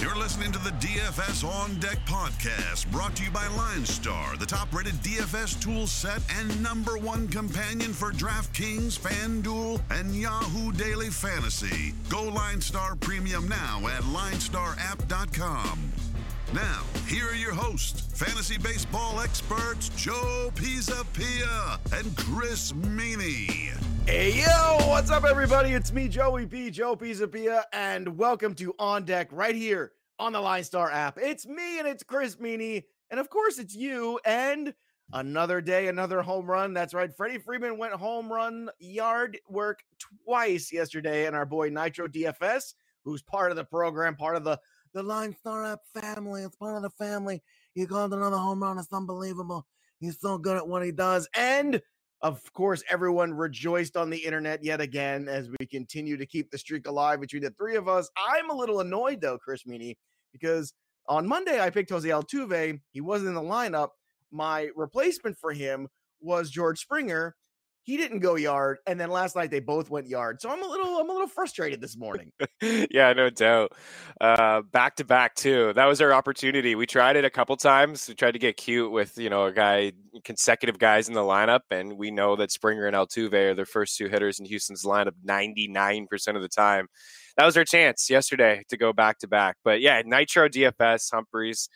You're listening to the DFS On Deck podcast, brought to you by LineStar, the top rated DFS tool set and number one companion for DraftKings, FanDuel, and Yahoo Daily Fantasy. Go LineStar Premium now at linestarapp.com. Now, here are your hosts, fantasy baseball experts Joe Pisapia and Chris Meaney. Hey yo, what's up, everybody? It's me, Joey P. Joe Pisapia, and welcome to On Deck right here on the Line Star app. It's me and it's Chris Meaney, and of course it's you and another day, another home run. That's right. Freddie Freeman went home run yard work twice yesterday, and our boy Nitro DFS, who's part of the program, part of the the Line Star app family. It's part of the family. He called another home run. It's unbelievable. He's so good at what he does. And of course, everyone rejoiced on the internet yet again as we continue to keep the streak alive between the three of us. I'm a little annoyed though, Chris Meaney, because on Monday I picked Jose Altuve. He wasn't in the lineup. My replacement for him was George Springer. He didn't go yard, and then last night they both went yard. So I'm a little, I'm a little frustrated this morning. yeah, no doubt. Uh, back to back too. That was our opportunity. We tried it a couple times. We tried to get cute with you know a guy, consecutive guys in the lineup, and we know that Springer and Altuve are the first two hitters in Houston's lineup 99 percent of the time. That was our chance yesterday to go back to back. But yeah, Nitro DFS Humphreys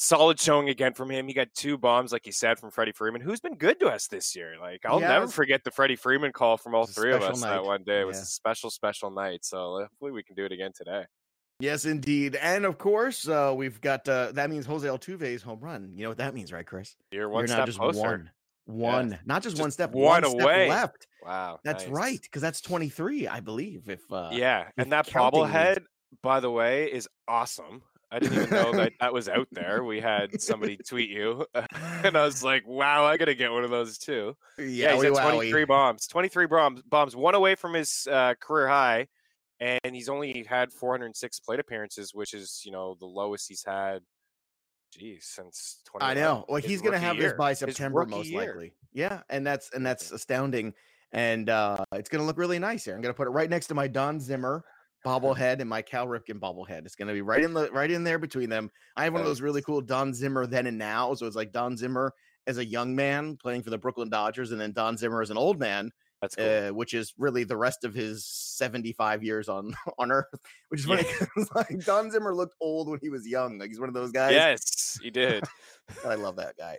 solid showing again from him. He got two bombs, like you said, from Freddie Freeman, who's been good to us this year. Like I'll never forget the Freddie Freeman call from all three of us night. that one day. It was yeah. a special, special night. So hopefully we can do it again today. Yes, indeed. And of course, uh, we've got uh, that means Jose Altuve's home run. You know what that means, right, Chris? You're one You're step not just closer. one. One, yeah. not just, just, one step, one, one away. left. Wow, that's nice. right, because that's 23, I believe. If uh, yeah, and that bobblehead, by the way, is awesome. I didn't even know that that was out there. We had somebody tweet you, and I was like, "Wow, I gotta get one of those too." Yeah, yeah he's at 23 bombs, 23 bombs, bombs, one away from his uh, career high, and he's only had 406 plate appearances, which is you know the lowest he's had. Geez, since 20. I know. Well, he's gonna have year. this by September, most year. likely. Yeah, and that's and that's astounding, and uh it's gonna look really nice here. I'm gonna put it right next to my Don Zimmer bobblehead and my Cal Ripken bobblehead. It's gonna be right in the right in there between them. I have one of those really cool Don Zimmer then and now. So it's like Don Zimmer as a young man playing for the Brooklyn Dodgers, and then Don Zimmer as an old man. That's cool. uh, which is really the rest of his 75 years on on Earth. Which is funny yeah. like Don Zimmer looked old when he was young. Like he's one of those guys. Yes, he did. I love that guy.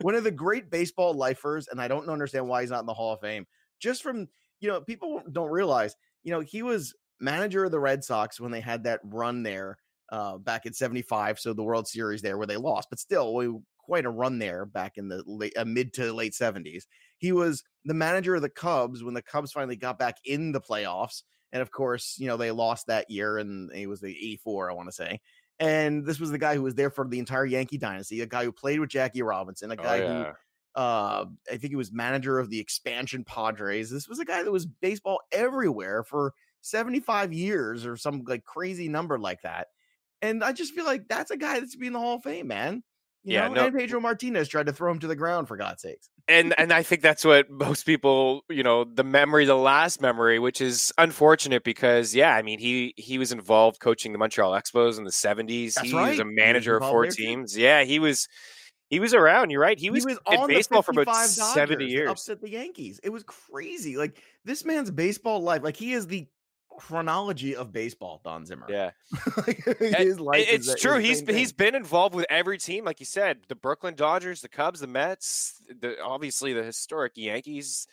one of the great baseball lifers, and I don't understand why he's not in the Hall of Fame. Just from you know, people don't realize, you know, he was manager of the Red Sox when they had that run there uh, back in 75. So the World Series there where they lost, but still we, quite a run there back in the late, uh, mid to late 70s. He was the manager of the Cubs when the Cubs finally got back in the playoffs. And of course, you know, they lost that year and he was the 84, I want to say. And this was the guy who was there for the entire Yankee dynasty, a guy who played with Jackie Robinson, a oh, guy oh, yeah. who uh, I think he was manager of the expansion Padres. This was a guy that was baseball everywhere for 75 years or some like crazy number like that. And I just feel like that's a guy that's being the Hall of Fame, man. You yeah, know? no, and Pedro Martinez tried to throw him to the ground for God's sakes. And and I think that's what most people, you know, the memory, the last memory, which is unfortunate because yeah, I mean he he was involved coaching the Montreal Expos in the 70s. That's he right. was a manager of four teams. Yeah, he was he was around. You're right. He was, he was in baseball for about Dodgers, 70 years. Upset the Yankees. It was crazy. Like this man's baseball life. Like he is the chronology of baseball, Don Zimmer. Yeah, his life. It's is, true. Is he's he's been involved with every team, like you said, the Brooklyn Dodgers, the Cubs, the Mets, the obviously the historic Yankees,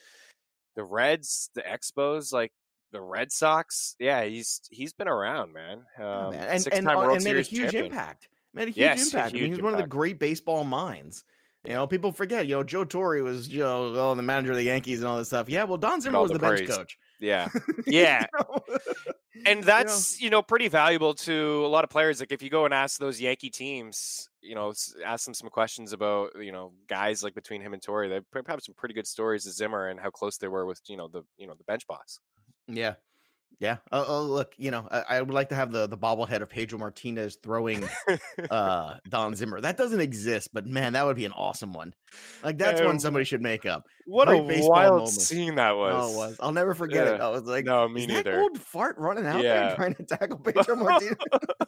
the Reds, the Expos, like the Red Sox. Yeah, he's he's been around, man. Um, man. And and, uh, and made a huge champion. impact. Made a huge yes, impact. Huge I mean, he's impact. one of the great baseball minds. You know, people forget. You know, Joe Torre was you know oh, the manager of the Yankees and all this stuff. Yeah, well, Don Zimmer was the, the bench coach. Yeah. Yeah. you know? And that's, you know, pretty valuable to a lot of players. Like if you go and ask those Yankee teams, you know, ask them some questions about, you know, guys like between him and Torre, they probably have some pretty good stories of Zimmer and how close they were with, you know, the, you know, the bench boss. Yeah. Yeah. Oh, oh, look, you know, I, I would like to have the the bobblehead of Pedro Martinez throwing uh Don Zimmer. That doesn't exist, but man, that would be an awesome one. Like that's one Um, somebody should make up. what Great a wild moment. scene that was. Oh, was. I'll never forget it. I was like, no, me is that neither. old fart running out Yeah. there trying to tackle Pedro Martinez?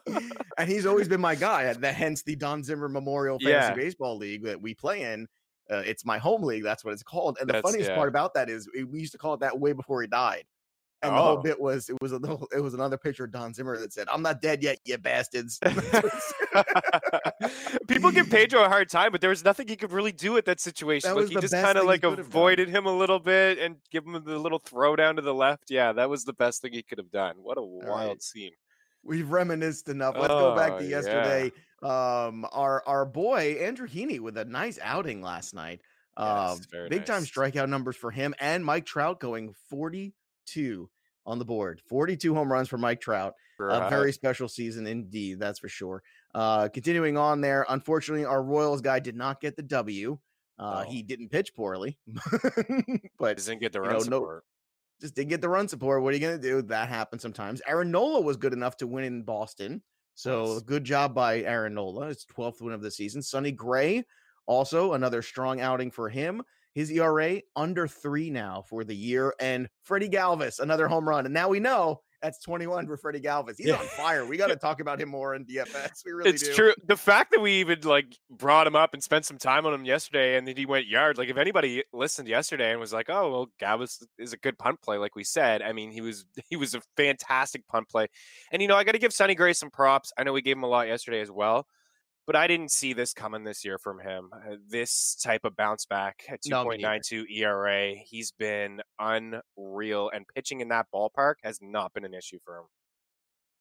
and he's always been my guy. That hence the Don Zimmer Memorial Fantasy Yeah. Baseball League that we play in. Uh, it's my home league. That's what it's called. And the That's- funniest yeah. part about that is we used to call it that way before he died. And the whole Oh. bit was it was a little it was another picture of Don Zimmer that said, "I'm not dead yet, you bastards." People give Pedro a hard time, but there was nothing he could really do at that situation. That like he just kind of like avoided him a little bit and give him the little throw down to the left. Yeah, that was the best thing he could have done. What a wild right. scene. We've reminisced enough. Let's go back Oh, to yeah. yesterday. Um, our our boy Andrew Heaney with a nice outing last night. Um, Yes, very big time strikeout numbers for him and Mike Trout going 42 on the board. 42 home runs for Mike Trout. For, A very special season indeed, that's for sure. Uh, continuing on there, unfortunately, our Royals guy did not get the W. Uh, Oh. He didn't pitch poorly, but doesn't get the you run know, no- support. just didn't get the run support. What are you going to do? That happens sometimes. Aaron Nola was good enough to win in Boston. So Nice. good job by Aaron Nola. It's 12th win of the season. Sonny Gray, also another strong outing for him. His ERA under three now for the year. And Freddie Galvis, another home run. And now we know that's 21 for Freddie Galvis. He's Yeah. on fire. We got to talk about him more in DFS. We really it's do. true. The fact that we even like brought him up and spent some time on him yesterday, and then he went yard. Like if anybody listened yesterday and was like, "Oh, well, Galvis is a good punt play," like we said. I mean, he was he was a fantastic punt play, and you know I got to give Sonny Gray some props. I know we gave him a lot yesterday as well, but I didn't see this coming this year from him. Uh, this type of bounce back at No, point nine two ERA, he's been unreal, and pitching in that ballpark has not been an issue for him.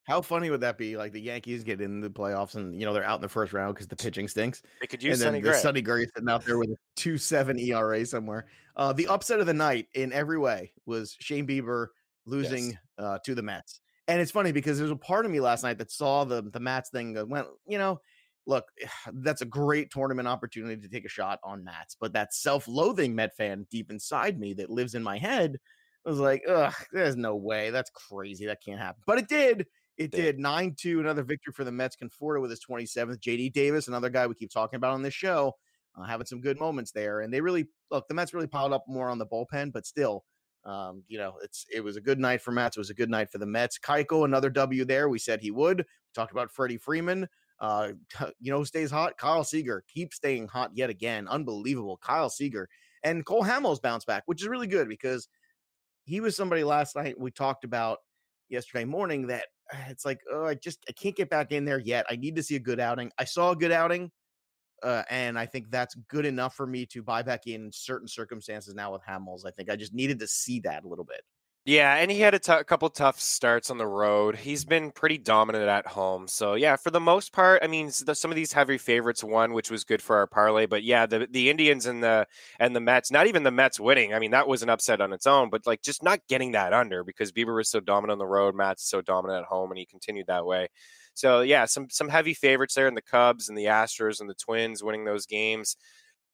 How funny would that be? Like the Yankees get in the playoffs and, you know, they're out in the first round because the pitching stinks. They could use and then Sonny the Gray. Sonny Gray sitting out there with a two seven ERA somewhere. Uh, the upset of the night in every way was Shane Bieber losing uh, to the Mets, and it's funny because there's a part of me last night that saw the the Matz thing. That went, you know, look, that's a great tournament opportunity to take a shot on Matz, but that self loathing Met fan deep inside me that lives in my head was like, ugh, there's no way. That's crazy. That can't happen. But it did. It Did. did 9 2, another victory for the Mets. Conforto with his 27th. JD Davis, another guy we keep talking about on this show, uh, having some good moments there. And they really, look, the Mets really piled up more on the bullpen, but still, um, you know, it's it was a good night for Mets. It was a good night for the Mets. Keuchel, another W there. We said he would. We talked about Freddie Freeman. Uh, you know, stays hot. Kyle Seager keeps staying hot yet again. Unbelievable. Kyle Seager and Cole Hamels bounce back, which is really good because he was somebody last night we talked about yesterday morning that uh, it's like, oh, I just I can't get back in there yet. I need to see a good outing. I saw a good outing, uh, and I think that's good enough for me to buy back in certain circumstances now with Hamels. I think I just needed to see that a little bit. Yeah, and he had a couple tough starts on the road. He's been pretty dominant at home. So yeah, for the most part, I mean, some of these heavy favorites won, which was good for our parlay. But yeah, the the Indians and the and the Mets, not even the Mets winning. I mean, that was an upset on its own. But like, just not getting that under because Bieber was so dominant on the road, Matz is so dominant at home, and he continued that way. So yeah, some some heavy favorites there in the Cubs and the Astros and the Twins winning those games.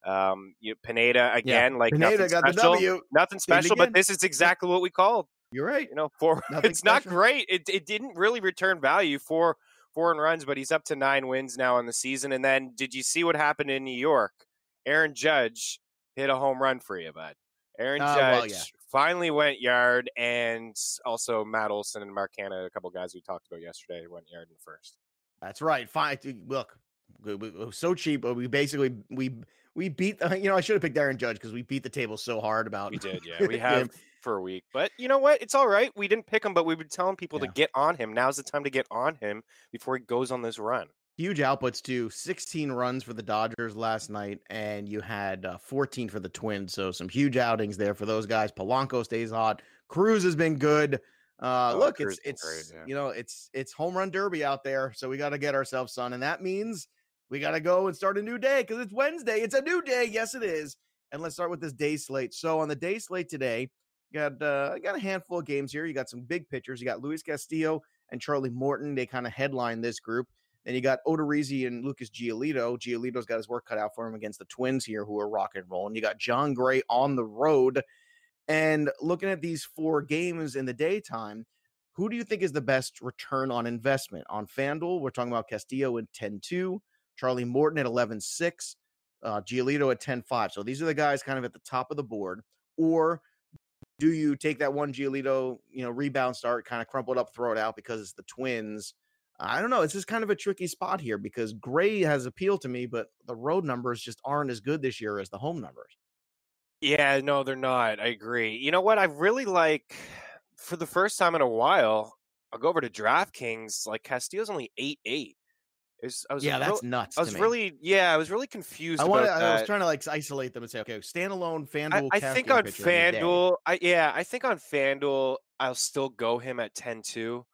Um, you, Pineda again, like Pineda nothing special, nothing special. But this is exactly what we called You're right. you know, four. Nothing it's not great. It it didn't really return value for four runs, but he's up to nine wins now in the season. And then, did you see what happened in New York? Aaron Judge hit a home run for you, bud. Aaron Uh, Judge well, yeah. finally went yard, and also Matt Olson and Mark Canha, a couple guys we talked about yesterday, went yard in the first. That's right. Fine. Look, we, we, it was so cheap, but we basically we we beat. The, you know, I should have picked Aaron Judge because we beat the table so hard about. We did, yeah. We him. have for a week, but you know what? It's all right. We didn't pick him, but we've been telling people Yeah. to get on him. Now's the time to get on him before he goes on this run. huge outputs too 16 runs for the dodgers last night and you had uh, 14 for the twins so some huge outings there for those guys polanco stays hot cruz has been good uh Oh, look Cruz it's been great, it's yeah. you know it's it's home run derby out there so we got to get ourselves son and that means we got to go and start a new day because it's wednesday it's a new day yes it is and let's start with this day slate so on the day slate today got uh got a handful of games here you got some big pitchers you got luis castillo and charlie morton they kind of headline this group then you got Odorizzi and Lucas Giolito. Giolito's got his work cut out for him against the Twins here, who are rock and roll. And you got Jon Gray on the road. And looking at these four games in the daytime, Who do you think is the best return on investment? On FanDuel, we're talking about Castillo at 10 2, Charlie Morton at 11 6, uh, Giolito at 10 5. So these are the guys kind of at the top of the board. Or do you take that one Giolito, you know, rebound start, kind of crumple it up, throw it out because it's the Twins? I don't know. It's just kind of a tricky spot here because Gray has appeal to me, but the road numbers just aren't as good this year as the home numbers. Yeah, no, they're not. I agree. You know what? I really like for the first time in a while. I'll go over to DraftKings. Like Castillo's only eight eight. Was, I was yeah, that's nuts. I was really, yeah, I was really confused. I wanted, I was trying to like isolate them and say, okay, standalone FanDuel. I, I think on FanDuel, I yeah, I think on FanDuel, I'll still go him at 10-2.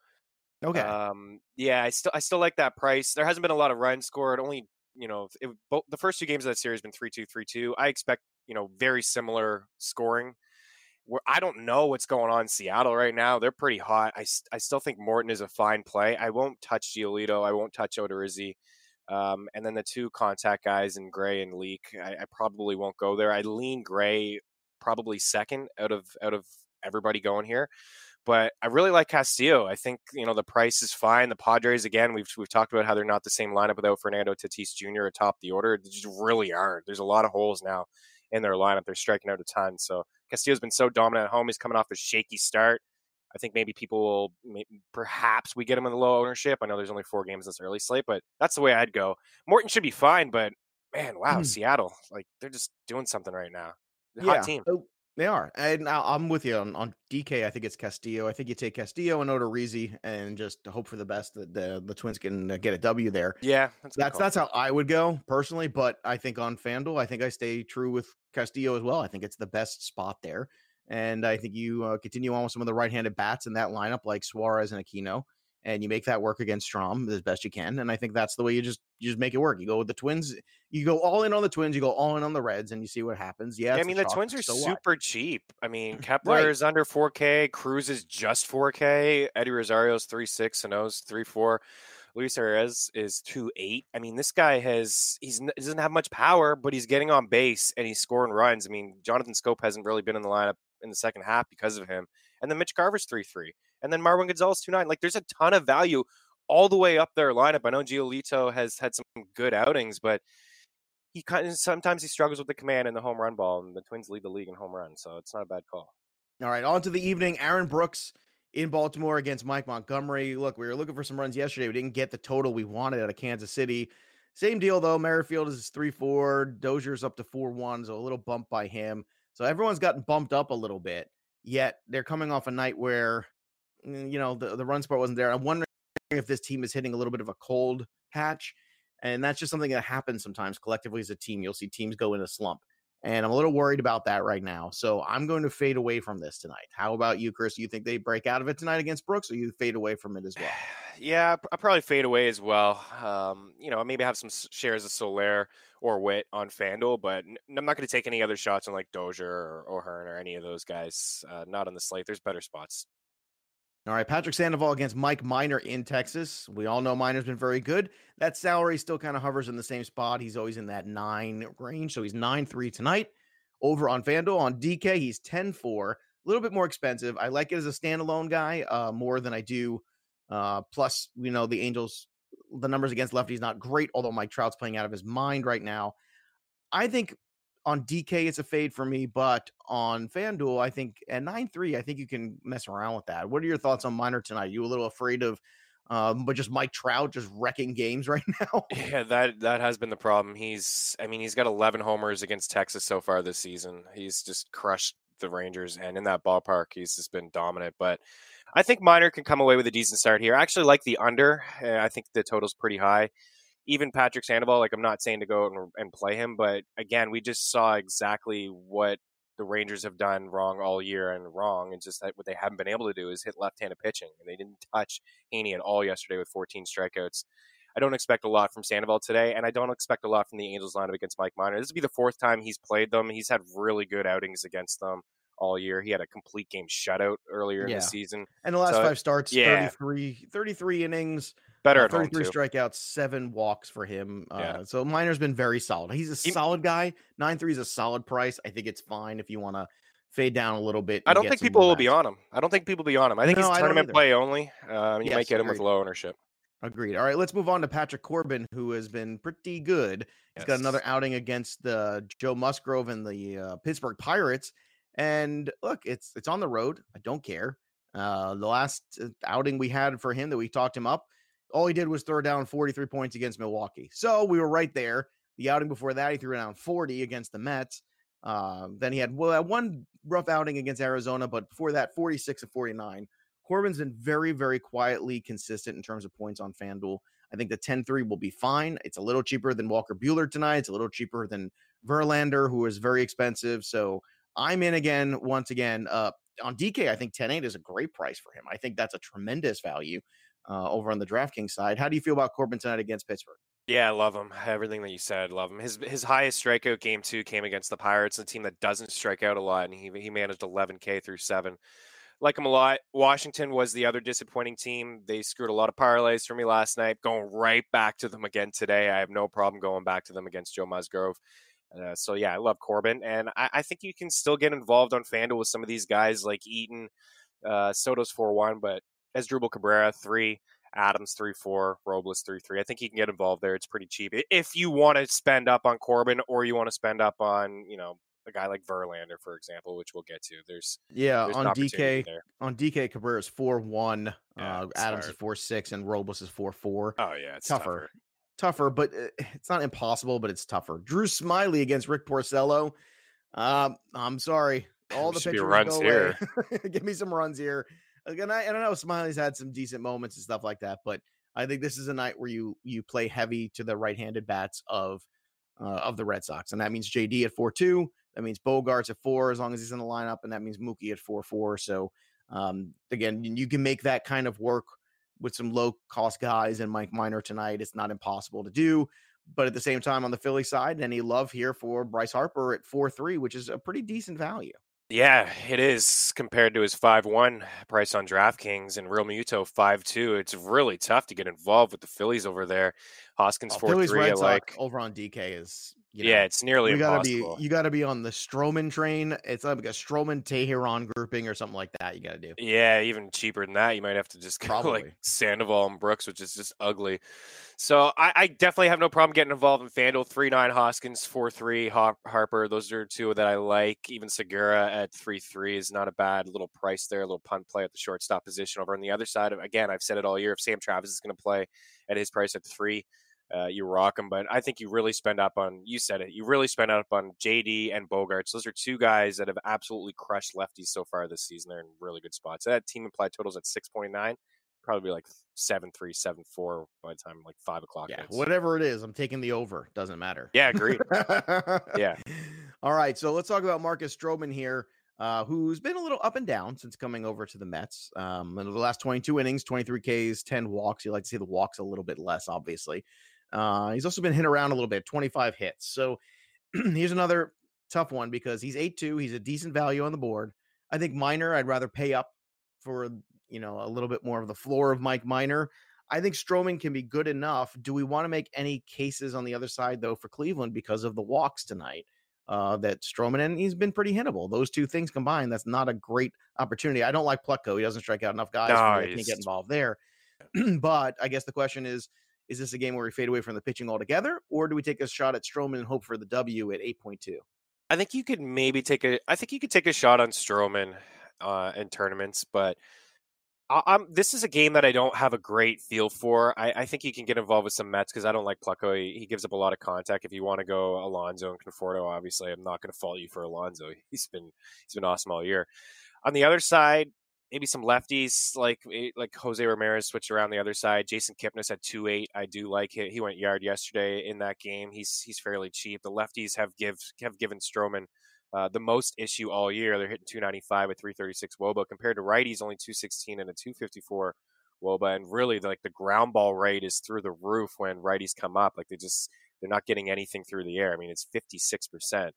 Okay. Um, yeah, I still I still like that price. There hasn't been a lot of runs scored. Only you know, it, both, the first two games of that series been 3-2, 3-2. I expect you know very similar scoring. Where I don't know what's going on in Seattle right now. They're pretty hot. I, I still think Morton is a fine play. I won't touch Giolito. I won't touch Odorizzi. Um, and then the two contact guys in Gray and Leake, I, I, probably won't go there. I lean Gray probably second out of out of everybody going here. But I really like Castillo. I think you know the price is fine. The Padres again, we've we've talked about how they're not the same lineup without Fernando Tatis Jr. atop the order. They just really aren't. There's a lot of holes now in their lineup. They're striking out a ton. So Castillo's been so dominant at home. He's coming off a shaky start. I think maybe people will, maybe, perhaps we get him in the low ownership. I know there's only four games in this early slate, but that's the way I'd go. Morton should be fine, but man, wow, mm. Seattle, like they're just doing something right now. Hot yeah. team. They are. And I'm with you on, on DK. I think it's Castillo. I think you take Castillo and Odorizzi and just hope for the best that the, the Twins can uh, get a W there. Yeah. That's that's, that's how I would go personally. But I think on FanDuel, I think I stay true with Castillo as well. I think it's the best spot there. And I think you uh, continue on with some of the right handed bats in that lineup, like Suarez and Aquino and you make that work against Strahm as best you can. And I think that's the way you just you just make it work. You go with the Twins, you go all in on the Twins, you go all in on the Reds, and you see what happens. Yeah, yeah I mean the Twins are so super what? cheap. I mean Kepler right. is under 4K, Cruz is just 4K, Eddie Rosario's three six, and O's three four. Luis Arraez is two eight. I mean, this guy has he's he doesn't have much power, but he's getting on base and he's scoring runs. I mean, Jonathan Schoop hasn't really been in the lineup in the second half because of him. And then Mitch Garver's three three and then Marwin Gonzalez two nine. Like there's a ton of value all the way up their lineup. I know Giolito has had some good outings, but he kind of sometimes he struggles with the command and the home run ball, and the Twins lead the league in home runs, so it's not a bad call. All right, on to the evening. Aaron Brooks in Baltimore against Mike Montgomery. Look, we were looking for some runs yesterday. We didn't get the total we wanted out of Kansas City. Same deal though. Merrifield is three four. Dozier's up to four one, so a little bump by him. So everyone's gotten bumped up a little bit. Yet they're coming off a night where Mm, you know, the, the run support wasn't there. I'm wondering if this team is hitting a little bit of a cold patch. And that's just something that happens sometimes collectively as a team. You'll see teams go in a slump. And I'm a little worried about that right now. So I'm going to fade away from this tonight. How about you, Chris? Do you think they break out of it tonight against Brooks, or you fade away from it as well? Yeah, I'll probably fade away as well. Um, you know, maybe have some shares of Soler or Whit on FanDuel, but I'm not going to take any other shots on like Dozier or O'Hearn or any of those guys. Uh, not on the slate. There's better spots. All right, Patrick Sandoval against Mike Minor in Texas. We all know Minor's been very good. That salary still kind of hovers in the same spot. He's always in that nine range. So he's 9 3 tonight. Over on FanDuel. On DK, he's 10 4. A little bit more expensive. I like it as a standalone guy uh, more than I do. Uh, plus, you know, the Angels, the numbers against lefties not great, although Mike Trout's playing out of his mind right now. I think on DK, it's a fade for me, but on FanDuel, I think at 9 3, I think you can mess around with that. What are your thoughts on Minor tonight? You a little afraid of, um, but just Mike Trout just wrecking games right now? Yeah, that that has been the problem. He's, I mean, he's got 11 homers against Texas so far this season. He's just crushed the Rangers, and in that ballpark, he's just been dominant. But I think Minor can come away with a decent start here. I actually like the under. I think the total's pretty high even Patrick Sandoval, like I'm not saying to go and, and play him, but again, we just saw exactly what the Rangers have done wrong all year and wrong. And just that what they haven't been able to do is hit left-handed pitching, and they didn't touch Heaney at all yesterday with 14 strikeouts. I don't expect a lot from Sandoval today, and I don't expect a lot from the Angels lineup against Mike Minor. This will be the fourth time he's played them. He's had really good outings against them all year. He had a complete game shutout earlier yeah. in the season. And the last so, five starts, yeah. 33, 33 innings, better uh, 33 strikeouts, seven walks for him. Uh, yeah. So Minor's been very solid. He's a he, solid guy. 9 3 is a solid price. I think it's fine if you want to fade down a little bit. I don't think people will be on him. I don't think people will be on him. I think no, he's tournament play only. Um, you yes, might get him agreed. with low ownership. Agreed. All right, let's move on to Patrick Corbin, who has been pretty good. He's yes. got another outing against the Joe Musgrove and the uh, Pittsburgh Pirates. And look, it's it's on the road. I don't care. Uh, the last uh, outing we had for him that we talked him up, all he did was throw down 43 points against Milwaukee. So we were right there. The outing before that, he threw down 40 against the Mets. Um, then he had well, one rough outing against Arizona, but before that, 46 and 49. Corbin's been very, very quietly consistent in terms of points on FanDuel. I think the 10 3 will be fine. It's a little cheaper than Walker Buehler tonight. It's a little cheaper than Verlander, who is very expensive. So I'm in again, once again. Uh, on DK, I think 10 8 is a great price for him. I think that's a tremendous value uh, over on the DraftKings side. How do you feel about Corbin tonight against Pittsburgh? Yeah, I love him. Everything that you said, love him. His his highest strikeout game two came against the Pirates, a team that doesn't strike out a lot, and he he managed 11K through seven. Like him a lot. Washington was the other disappointing team. They screwed a lot of parlays for me last night. Going right back to them again today. I have no problem going back to them against Joe Musgrove. Uh, so yeah, I love Corbin, and I, I, think you can still get involved on FanDuel with some of these guys like Eaton, uh, Soto's four one, but Asdrubal Cabrera three. Adams three four, Robles three three. I think you can get involved there. It's pretty cheap if you want to spend up on Corbin or you want to spend up on you know a guy like Verlander, for example, which we'll get to. There's yeah there's on DK there. on DK Cabrera's four one, yeah, uh, Adams hard. is four six, and Robles is four four. Oh yeah, it's tougher. tougher. Tougher, but uh, it's not impossible, but it's tougher. Drew Smyly against Rick Porcello. Um, I'm sorry. All the pitchers runs here. Give me some runs here. Again, I, I don't know. Smyly's had some decent moments and stuff like that, but I think this is a night where you you play heavy to the right-handed bats of uh, of the Red Sox, and that means JD at four two. That means Bogaerts at four as long as he's in the lineup, and that means Mookie at four four. So um, again, you can make that kind of work with some low cost guys and Mike Minor tonight. It's not impossible to do. But at the same time, on the Philly side, any love here for Bryce Harper at 4 3, which is a pretty decent value. Yeah, it is compared to his five one price on DraftKings and Realmuto five two. It's really tough to get involved with the Phillies over there. Hoskins oh, four Phillies three. I like over on DK is you know, yeah, it's nearly you gotta impossible. be you gotta be on the Stroman train. It's like a Stroman Teheran grouping or something like that. You gotta do. Yeah, even cheaper than that. You might have to just go like Sandoval and Brooks, which is just ugly. So I, I, definitely have no problem getting involved in FanDuel. Three nine Hoskins, four three Harper. Those are two that I like. Even Segura at three three is not a bad little price there. A little punt play at the shortstop position. Over on the other side, of, again, I've said it all year. If Sam Travis is going to play at his price at three, uh, you rock him. But I think you really spend up on. You said it. You really spend up on JD and Bogaerts. Those are two guys that have absolutely crushed lefties so far this season. They're in really good spots. That team implied totals at six point nine probably like seven three, seven four by the time like five o'clock. Yeah, hits. whatever it is, I'm taking the over. Doesn't matter. Yeah, agreed. yeah. All right, so let's talk about Marcus Stroman here, uh, who's been a little up and down since coming over to the Mets. Um, in the last 22 innings, 23 Ks, 10 walks. You like to see the walks a little bit less, obviously. Uh, he's also been hit around a little bit, 25 hits. So here's another tough one because he's 8 2. He's a decent value on the board. I think Minor, I'd rather pay up for you know, a little bit more of the floor of Mike Minor. I think Stroman can be good enough. Do we want to make any cases on the other side though for Cleveland because of the walks tonight? Uh, that Stroman and he's been pretty hittable. Those two things combined, that's not a great opportunity. I don't like Plutko. He doesn't strike out enough guys. No, can't get involved there. but I guess the question is: Is this a game where we fade away from the pitching altogether, or do we take a shot at Stroman and hope for the W at eight point two? I think you could maybe take a. I think you could take a shot on Stroman uh, in tournaments, but I'm, this is a game that I don't have a great feel for. I, I think you can get involved with some Mets because I don't like Plutko. He, he, gives up a lot of contact. If you want to go Alonso and Conforto, obviously, I'm not going to fault you for Alonso. He's been he's been awesome all year. On the other side, maybe some lefties like eh, like Jose Ramirez switched around the other side. Jason Kipnis at two eight. I do like it. He went yard yesterday in that game. He's he's fairly cheap. The lefties have give have given Stroman uh, the most issue all year. They're hitting 295 with 336 Woba compared to righties only 216 and a 254 Woba. And really, like the ground ball rate is through the roof when righties come up. Like they just they're not getting anything through the air. I mean, it's 56 percent.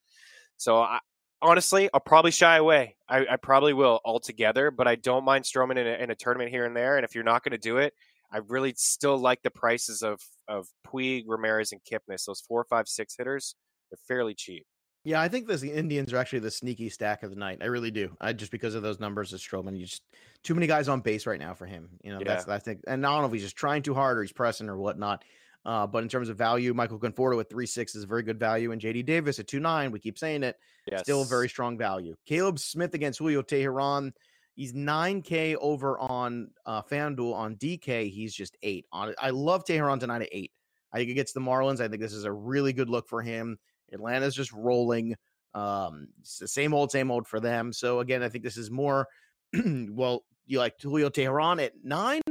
So I, honestly, I'll probably shy away. I, I, probably will altogether, but I don't mind Stroman in a, in a tournament here and there. And if you're not going to do it, I really still like the prices of of Puig, Ramirez, and Kipnis. Those four, five, six hitters, they're fairly cheap. Yeah, I think this, the Indians are actually the sneaky stack of the night. I really do. I just because of those numbers of Stroman, you just too many guys on base right now for him. You know, Yeah. that's I think, and I don't know if he's just trying too hard or he's pressing or whatnot. Uh, but in terms of value, Michael Conforto at three six is a very good value, and JD Davis at two nine. We keep saying it, Yes. still a very strong value. Caleb Smith against Julio Teheran. He's 9K over on uh, FanDuel. On DK, he's just eight. On I love Teheran tonight at eight. I think against the Marlins, I think this is a really good look for him. Atlanta's just rolling. Um, it's the same old, same old for them. So again, I think this is more. well, you like Julio Teheran at nine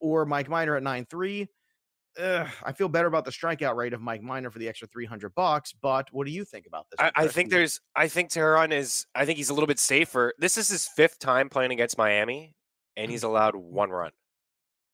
or Mike Minor at nine three. Ugh, I feel better about the strikeout rate of Mike Minor for the extra three hundred bucks. But what do you think about this? I, I think there's. I think Teheran is. I think he's a little bit safer. This is his fifth time playing against Miami, and he's allowed mm-hmm. one run.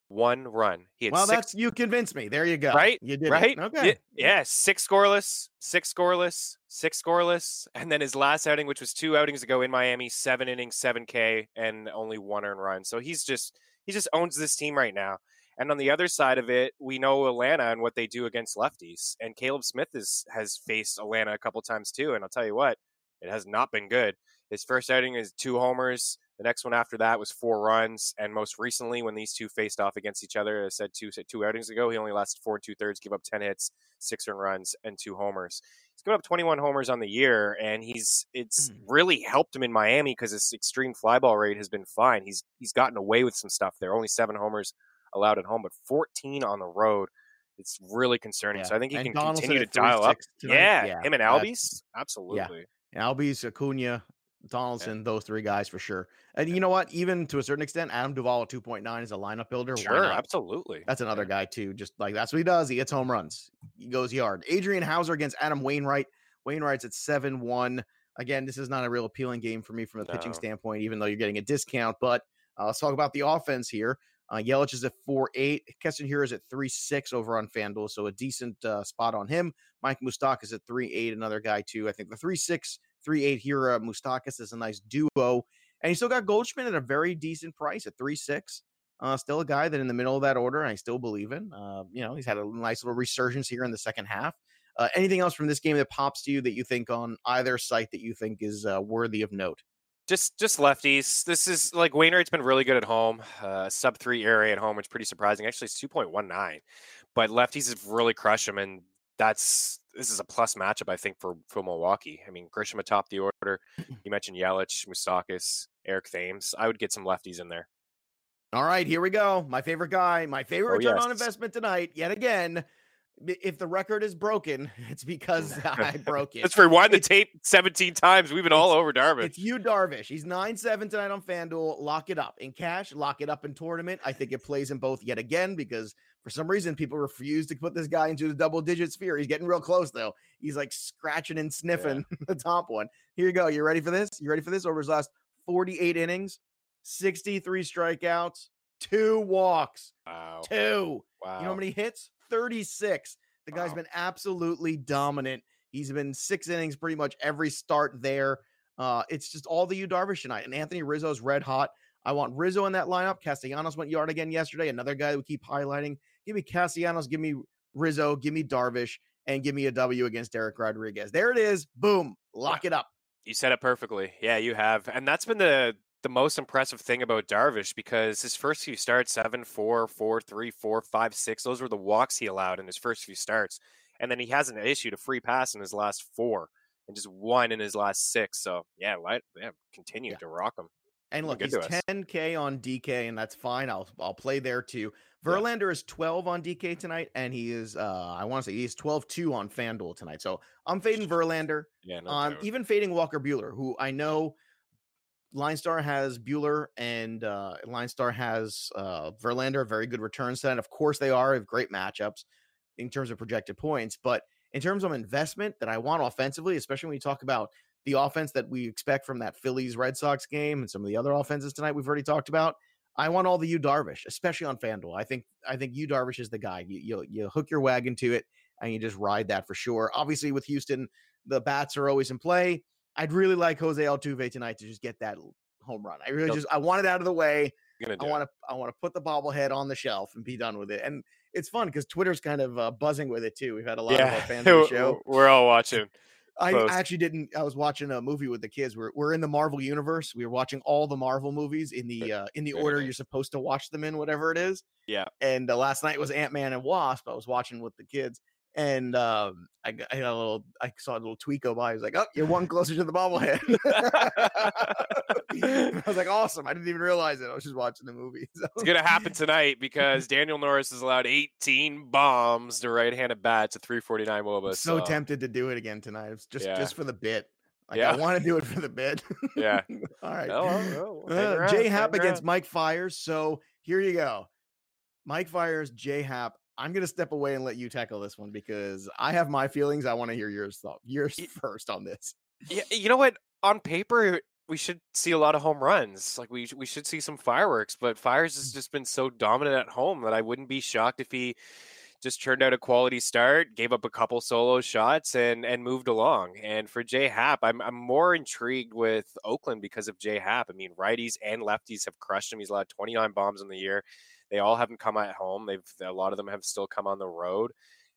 One run. He had Well, six. that's you convinced me. There you go. Right? You did it. right? Okay. Ye- Yeah, six scoreless, six scoreless, six scoreless, and then his last outing, which was two outings ago in Miami, seven innings, seven K, and only one earned run. So he's just he just owns this team right now. And on the other side of it, we know Atlanta and what they do against lefties. And Caleb Smith is has faced Atlanta a couple times too. And I'll tell you what, it has not been good. His first outing is two homers. The next one after that was four runs, and most recently, when these two faced off against each other, I said two two outings ago, he only lasted four and two thirds, give up ten hits, six earned runs, and two homers. He's given up 21 homers on the year, and he's it's hmm. really helped him in Miami because his extreme fly ball rate has been fine. He's he's gotten away with some stuff there. Only seven homers allowed at home, but 14 on the road. It's really concerning. Yeah. So I think he And can Donaldson continue to dial up. Yeah, Yeah, him and Albies, absolutely. Albies, Acuna, Donaldson, those three guys for sure. And you know what? Even to a certain extent, Adam Duvall at 2.9 is a lineup builder. Sure, absolutely. That's another guy too. Just like that's what he does. He hits home runs. He goes yard. Adrian Houser against Adam Wainwright. Wainwright's at seven one. Again, this is not a real appealing game for me from a pitching standpoint, even though you're getting a discount. But uh, let's talk about the offense here. Uh, Yelich is at four eight. Keston Hiura is at three six over on FanDuel, so a decent uh, spot on him. Mike Moustakas at three eight, another guy too. I think the three six three eight here, uh, Mustakas is a nice duo, and you still got Goldschmidt at a very decent price at three six. Uh, still a guy that in the middle of that order, I still believe in. Uh, you know, he's had a nice little resurgence here in the second half. Uh, anything else from this game that pops to you that you think on either site that you think is uh, worthy of note? Just just lefties. This is like Wainwright's been really good at home. Uh, sub three ERA at home, which is pretty surprising. Actually, it's two point one nine, but lefties have really crushed him, and that's this is a plus matchup I think for for Milwaukee. I mean, Grisham atop the order. You mentioned Yelich, Moustakas, Eric Thames. I would get some lefties in there. All right, here we go. My favorite guy, my favorite Oh, return on investment tonight, yet again. If the record is broken, it's because I broke it. Let's rewind the It's- tape 17 times. We've been all over Darvish. It's you, Darvish. He's 9 7 tonight on FanDuel. Lock it up in cash, lock it up in tournament. I think it plays in both yet again because for some reason people refuse to put this guy into the double digit sphere. He's getting real close though. He's like scratching and sniffing the top one. Here you go. You ready for this? You ready for this? Over his last 48 innings, 63 strikeouts, two walks, Wow. two. Wow. You know how many hits? 36. The guy's Wow. been absolutely dominant. He's been six innings pretty much every start there. Uh, it's just all the Yu Darvish tonight. And Anthony Rizzo's red hot. I want Rizzo in that lineup. Castellanos went yard again yesterday. Another guy that we keep highlighting. Give me Castellanos, give me Rizzo, give me Darvish, and give me a W against Dereck Rodriguez. There it is. Boom. Lock it up. You said it perfectly. Yeah, you have. And that's been the the most impressive thing about Darvish because his first few starts, seven, four, four, three, four, five, six, those were the walks he allowed in his first few starts. And then he hasn't issued a free pass in his last four and just one in his last six. So yeah, light, yeah, continue Yeah. to rock him. And look, he's 10K on DK, and that's fine. I'll I'll play there too. Verlander is 12 on DK tonight, and he is uh I want to say he's 12-2 on FanDuel tonight. So I'm fading Verlander. Yeah, no Um, even fading Walker Buehler, who I know Line Star has Buehler and uh, Line Star has uh, Verlander, very good return set. Of course, they are have great matchups in terms of projected points, but in terms of investment that I want offensively, especially when you talk about the offense that we expect from that Phillies Red Sox game and some of the other offenses tonight we've already talked about. I want all the Yu Darvish, especially on FanDuel. I think I think Yu Darvish is the guy. You you you hook your wagon to it and you just ride that for sure. Obviously, with Houston, the bats are always in play. I'd really like Jose Altuve tonight to just get that home run. I really Yep. just I want it out of the way. You're gonna do I want to I want to put the bobblehead on the shelf and be done with it. And it's fun because Twitter's kind of uh, buzzing with it too. We've had a lot of our fans of the show. we're all watching. I actually didn't. I was watching a movie with the kids. We're we're in the Marvel universe. We were watching all the Marvel movies in the uh, in the order you're supposed to watch them in, whatever it is. Yeah. And uh, last night was Ant Man and Wasp. I was watching with the kids, and um, I, got- I got a little. I saw a little tweet go by. He was like, "Oh, you're one closer to the bobblehead." I was like, "Awesome!" I didn't even realize it. I was just watching the movie. So. It's gonna happen tonight because Daniel Norris has allowed 18 bombs to right-handed bats at 349 I'm Woba. so tempted to do it again tonight. It's just Yeah. just for the bit. Like Yeah. I want to do it for the bit. Yeah. All right. Oh, oh, oh, Uh, Jay Happ against around. Mike Fiers. So here you go. Mike Fiers, Jay Happ. I'm gonna step away and let you tackle this one because I have my feelings. I want to hear yours thought yours first on this. Yeah, you know what? On paper, we should see a lot of home runs. Like we we should see some fireworks. But Fiers has mm. just been so dominant at home that I wouldn't be shocked if he just turned out a quality start, gave up a couple solo shots, and and moved along. And for Jay Happ, I'm I'm more intrigued with Oakland because of Jay Happ. I mean, righties and lefties have crushed him. He's allowed 29 bombs in the year. They all haven't come at home. They've a lot of them have still come on the road.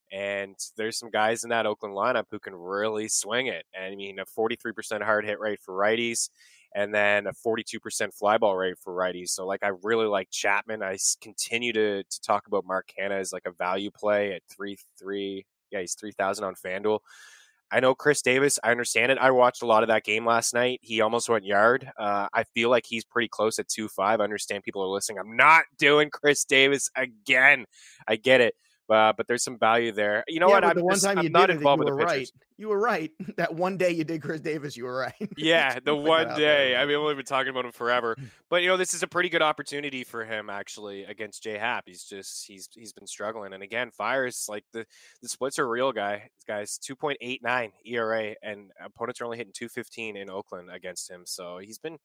And there's some guys in that Oakland lineup who can really swing it. And I mean, a 43% hard hit rate for righties, and then a 42% fly ball rate for righties. So, like, I really like Chapman. I continue to to talk about Mark Canha as like a value play at three three. Yeah, he's three thousand on Fanduel. I know Chris Davis. I understand it. I watched a lot of that game last night. He almost went yard. Uh, I feel like he's pretty close at two five. I understand people are listening. I'm not doing Chris Davis again. I get it, uh, but there's some value there. You know Yeah, what? I'm the one just- time I'm not involved you with were the right. pitchers. You were right. That one day you did Chris Davis, you were right. Yeah, the one day. I mean, we've been talking about him forever, but you know, this is a pretty good opportunity for him actually against Jay Happ. He's just he's he's been struggling, and again, Fiers like the the splits are real, guy guys. Two point eight nine ERA, and opponents are only hitting two fifteen in Oakland against him, so he's been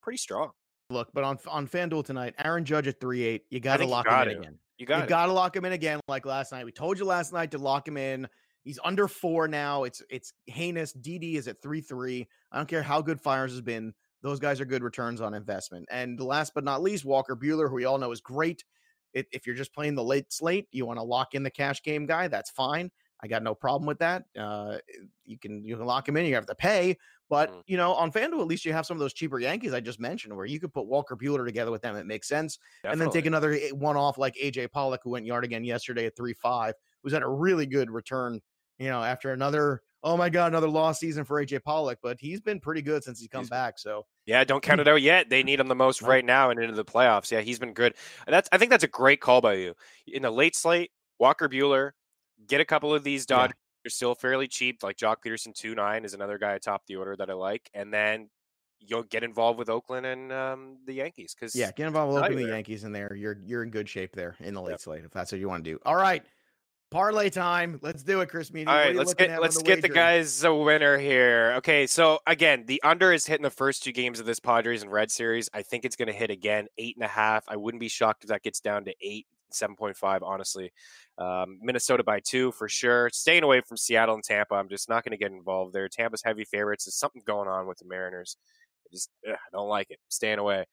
pretty strong. Look, but on on FanDuel tonight, Aaron Judge at three eight. You got to lock him in again. You got you got to lock him in again, like last night. We told you last night to lock him in. He's under four now. It's it's heinous. Didi is at three three. I don't care how good Fiers has been. Those guys are good returns on investment. And last but not least, Walker Buehler, who we all know is great. If, if you're just playing the late slate, you want to lock in the cash game guy. That's fine. I got no problem with that. Uh, you can you can lock him in. You have to pay, but Mm. you know on FanDuel at least you have some of those cheaper Yankees I just mentioned, where you could put Walker Buehler together with them. It makes sense and then take another one off like AJ Pollock, who went yard again yesterday at three five, who's had a really good return. You know, after another oh my god, another lost season for AJ Pollock, but he's been pretty good since he's come He's back. So Yeah, don't count it out yet. They need him the most right now and into the playoffs. Yeah, he's been good. And That's I think that's a great call by you. In the late slate, Walker Buehler, get a couple of these. Dodgers. They're still fairly cheap. Like Joc Pederson, two nine is another guy atop the order that I like. And then you'll get involved with Oakland and um, the Yankees because yeah, get involved with Oakland the. Yankees in there. You're you're in good shape there in the late Yep. slate if that's what you want to do. All right, parlay time. Let's do it, Chris. Meaney. All right, let's get let's the get the guys a winner here. Okay, so again, the under is hitting the first two games of this Padres and Red series. I think it's going to hit again, eight and a half. I wouldn't be shocked if that gets down to eight, seven point five. Honestly, um, Minnesota by two for sure. Staying away from Seattle and Tampa. I'm just not going to get involved there. Tampa's heavy favorites. There's something going on with the Mariners. I just ugh, I don't like it. Staying away.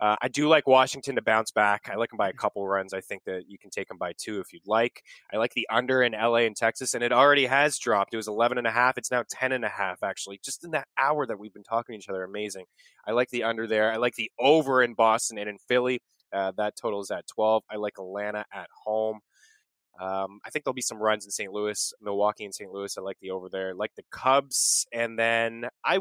Uh, I do like Washington to bounce back. I like them by a couple runs. I think that you can take them by two if you'd like. I like the under in LA and Texas, and it already has dropped. It was 11 and a half. It's now 10 and a half, actually, just in that hour that we've been talking to each other. Amazing. I like the under there. I like the over in Boston and in Philly. Uh, that total is at 12. I like Atlanta at home. Um, I think there'll be some runs in St. Louis, Milwaukee, and St. Louis. I like the over there. I like the Cubs, and then I,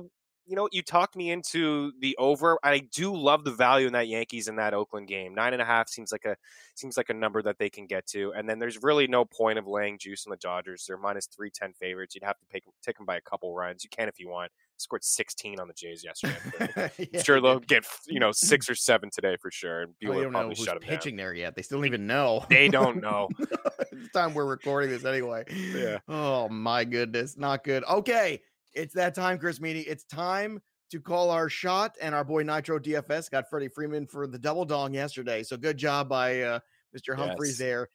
you know, you talked me into the over. I do love the value in that Yankees in that Oakland game. Nine and a half seems like a seems like a number that they can get to, and then there's really no point of laying juice on the Dodgers. They're minus three ten favorites. You'd have to take take them by a couple runs. You can if you want. Scored 16 on the Jays yesterday. Yeah, sure they they'll get you know six or seven today for sure, and Oh, Buehler you don't know probably who's shut them down. pitching there yet. They still don't even know. They don't know. the time we're recording this anyway. Yeah. Oh my goodness, not good. Okay, it's that time, Chris Meaney. It's time to call our shot, and our boy Nitro DFS got Freddie Freeman for the double dong yesterday. So good job by uh, Mr. Humphreys Yes. there.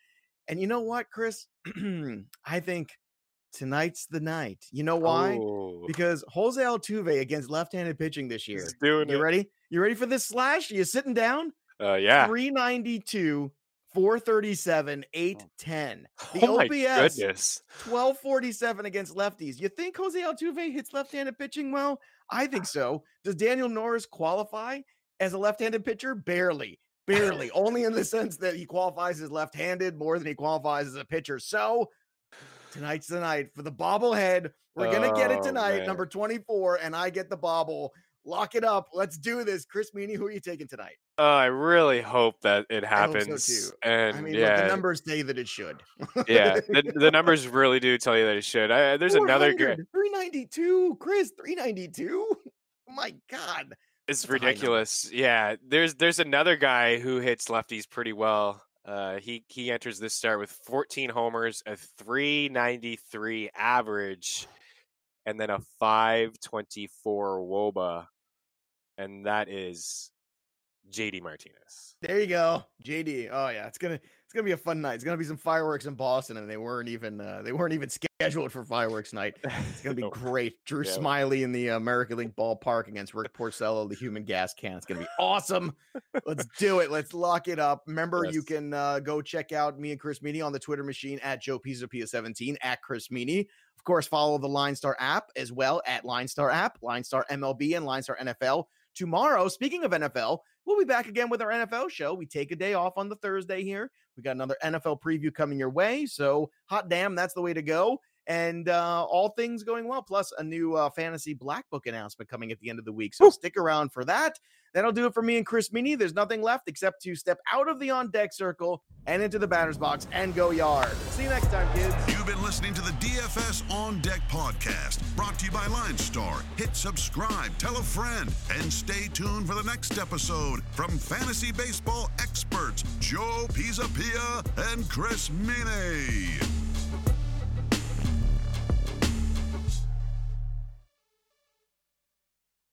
And you know what, Chris? I think tonight's the night. You know why? Oh, Because Jose Altuve against left-handed pitching this year. he's doing You it. ready? You ready for this slash? you sitting down? Uh, yeah. 392 437, 810. The oh my OPS, goodness. 1247 against lefties. You think Jose Altuve hits left-handed pitching well? I think so. Does Daniel Norris qualify as a left-handed pitcher? Barely. Barely. Only in the sense that he qualifies as left-handed more than he qualifies as a pitcher. So tonight's the night for the bobblehead. We're gonna get it Oh, tonight, man. number 24, and I get the bobble. Lock it up. Let's do this. Chris Meaney, who are you taking tonight? Oh, I really hope that it so happens. too. And I mean, look, yeah, the numbers say that it should. yeah, the, the numbers really do tell you that it should. I, there's another guy. 392, Chris, 392. Oh my God. It's That's a high number. ridiculous. Yeah, there's there's another guy who hits lefties pretty well. Uh, he he enters this start with 14 homers, a 393 average, and then a 524 wOBA, and that is JD Martinez. There you go. JD. Oh yeah, it's gonna it's gonna be a fun night. It's gonna be some fireworks in Boston, and they weren't even uh, they weren't even scheduled for fireworks night. It's gonna be No. great. Drew Yeah. Smyly in the American League ballpark against Rick Porcello, the human gas can. It's gonna be awesome. Let's do it. Let's lock it up. Remember, you can uh, go check out me and Chris Meaney on the Twitter machine at Joe Pisapia 17 at Chris Meaney. Of course, follow the Line Star app as well at Line Star app, Line Star MLB, and Line Star NFL. Tomorrow, speaking of NFL, we'll be back again with our NFL show. We take a day off on the Thursday here. We got another NFL preview coming your way. So, hot damn, that's the way to go. And uh, all things going well, plus a new uh, fantasy black book announcement coming at the end of the week. So, Woo. stick around for that. That'll do it for me and Chris Meaney. There's nothing left except to step out of the on deck circle and into the batter's box and go yard. See you next time, kids. You've been listening to the DFS On Deck podcast, brought to you by Line Star. Hit subscribe, tell a friend, and stay tuned for the next episode from fantasy baseball experts Joe Pisapia and Chris Meaney.